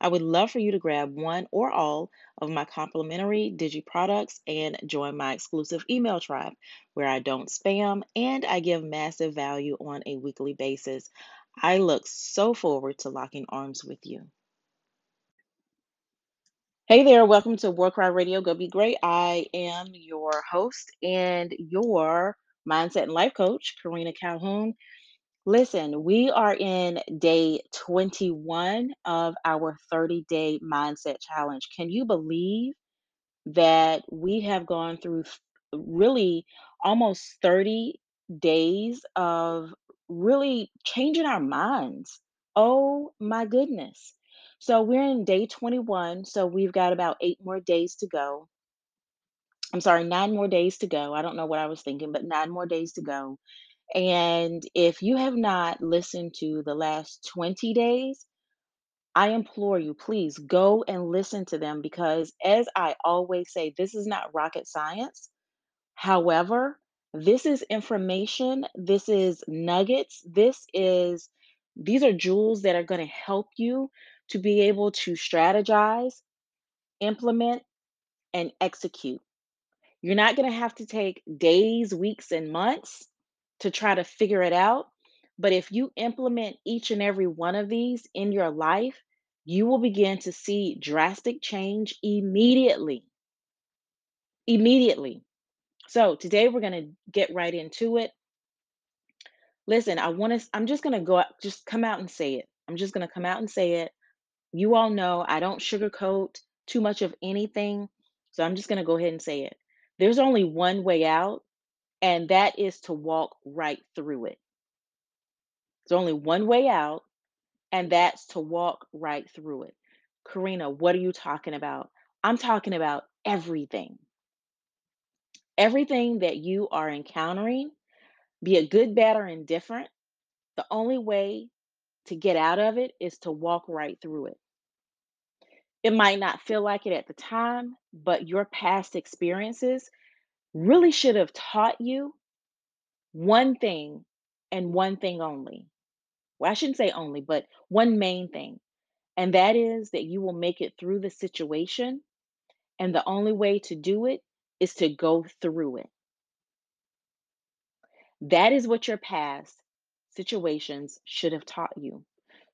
I would love for you to grab one or all of my complimentary Digi products and join my exclusive email tribe where I don't spam and I give massive value on a weekly basis. I look so forward to locking arms with you. Hey there, welcome to War Cry Radio Go Be Great. I am your host and your mindset and life coach, Karina Calhoun. Listen, we are in day 21 of our 30 day mindset challenge. Can you believe that we have gone through really almost 30 days of really changing our minds. Oh my goodness. So we're in day 21. So we've got about eight more days to go. I'm sorry, nine more days to go. I don't know what I was thinking, but nine more days to go. And if you have not listened to the last 20 days, I implore you, please go and listen to them because, as I always say, this is not rocket science. However, this is information, this is nuggets, this is these are jewels that are going to help you to be able to strategize, implement, and execute. You're not going to have to take days, weeks, and months to try to figure it out. But if you implement each and every one of these in your life, you will begin to see drastic change immediately. Immediately. So today we're going to get right into it. Listen, I want to, I'm just going to go, just come out and say it. I'm just going to come out and say it. You all know I don't sugarcoat too much of anything. So I'm just going to go ahead and say it. There's only one way out and that is to walk right through it. There's only one way out, and that's to walk right through it. Karina, what are you talking about? I'm talking about everything. Everything that you are encountering, be it good, bad, or indifferent, the only way to get out of it is to walk right through it. It might not feel like it at the time, but your past experiences really should have taught you one thing and one thing only well, I shouldn't say only, but one main thing, and that is that you will make it through the situation. And the only way to do it is to go through it. That is what your past situations should have taught you.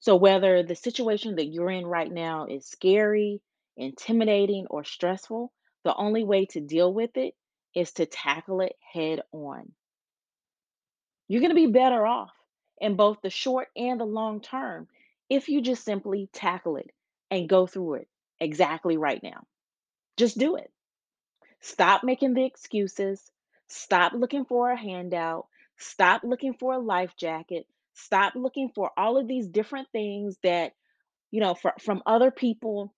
So, whether the situation that you're in right now is scary, intimidating, or stressful, the only way to deal with it is to tackle it head on. You're going to be better off in both the short and the long term if you just simply tackle it and go through it exactly right now. Just do it. Stop making the excuses. Stop looking for a handout. Stop looking for a life jacket. Stop looking for all of these different things that, you know, for, from other people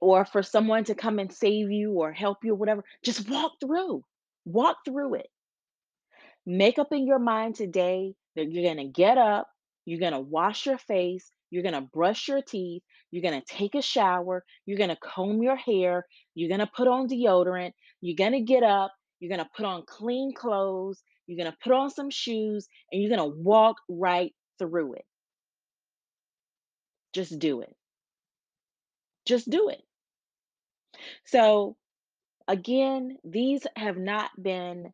or for someone to come and save you or help you or whatever. Just walk through. Walk through it Make up in your mind today that you're going to get up, you're going to wash your face, you're going to brush your teeth, you're going to take a shower, you're going to comb your hair, you're going to put on deodorant, you're going to get up, you're going to put on clean clothes, you're going to put on some shoes, and you're going to walk right through it. Just do it. Just do it. So, again, these have not been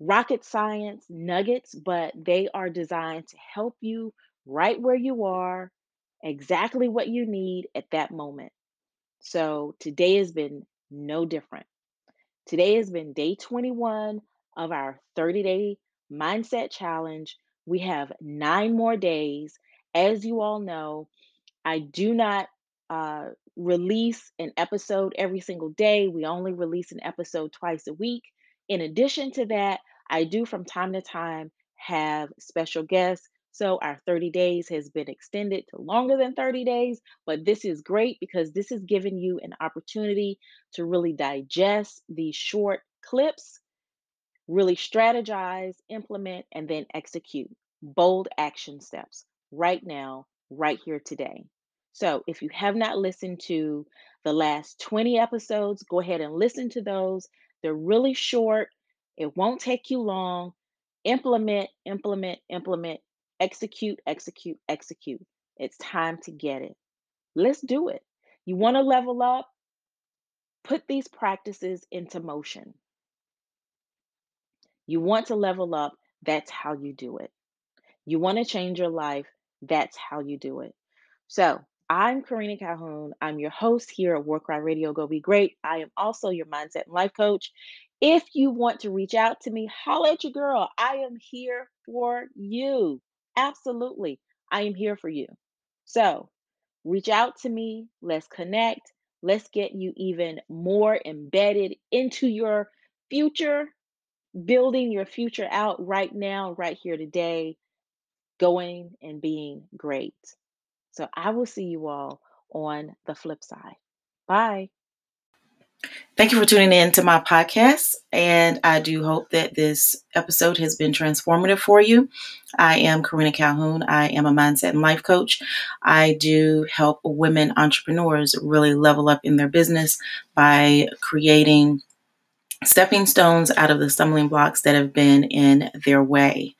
rocket science nuggets, but they are designed to help you right where you are, exactly what you need at that moment. So today has been no different. Today has been day 21 of our 30 day mindset challenge. We have nine more days. As you all know, I do not uh, release an episode every single day. We only release an episode twice a week. In addition to that, I do from time to time have special guests. So our 30 days has been extended to longer than 30 days, but this is great because this is giving you an opportunity to really digest these short clips Really strategize, implement, and then execute bold action steps right now, right here today. So, if you have not listened to the last 20 episodes, go ahead and listen to those. They're really short, it won't take you long. Implement, implement, implement, execute, execute, execute. It's time to get it. Let's do it. You want to level up? Put these practices into motion. You want to level up? That's how you do it. You want to change your life? That's how you do it. So, I'm Karina Calhoun. I'm your host here at Right Radio Go Be Great. I am also your mindset and life coach. If you want to reach out to me, holla at your girl. I am here for you. Absolutely. I am here for you. So, reach out to me. Let's connect. Let's get you even more embedded into your future, building your future out right now, right here today, going and being great. So I will see you all on the flip side. Bye. Thank you for tuning in to my podcast, and I do hope that this episode has been transformative for you. I am Karina Calhoun. I am a mindset and life coach. I do help women entrepreneurs really level up in their business by creating stepping stones out of the stumbling blocks that have been in their way.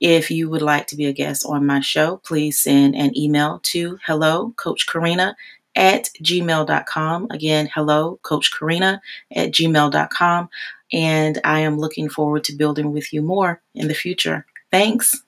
If you would like to be a guest on my show, please send an email to hello, Coach Karina at gmail.com. Again, hello, Coach Karina at gmail.com. And I am looking forward to building with you more in the future. Thanks.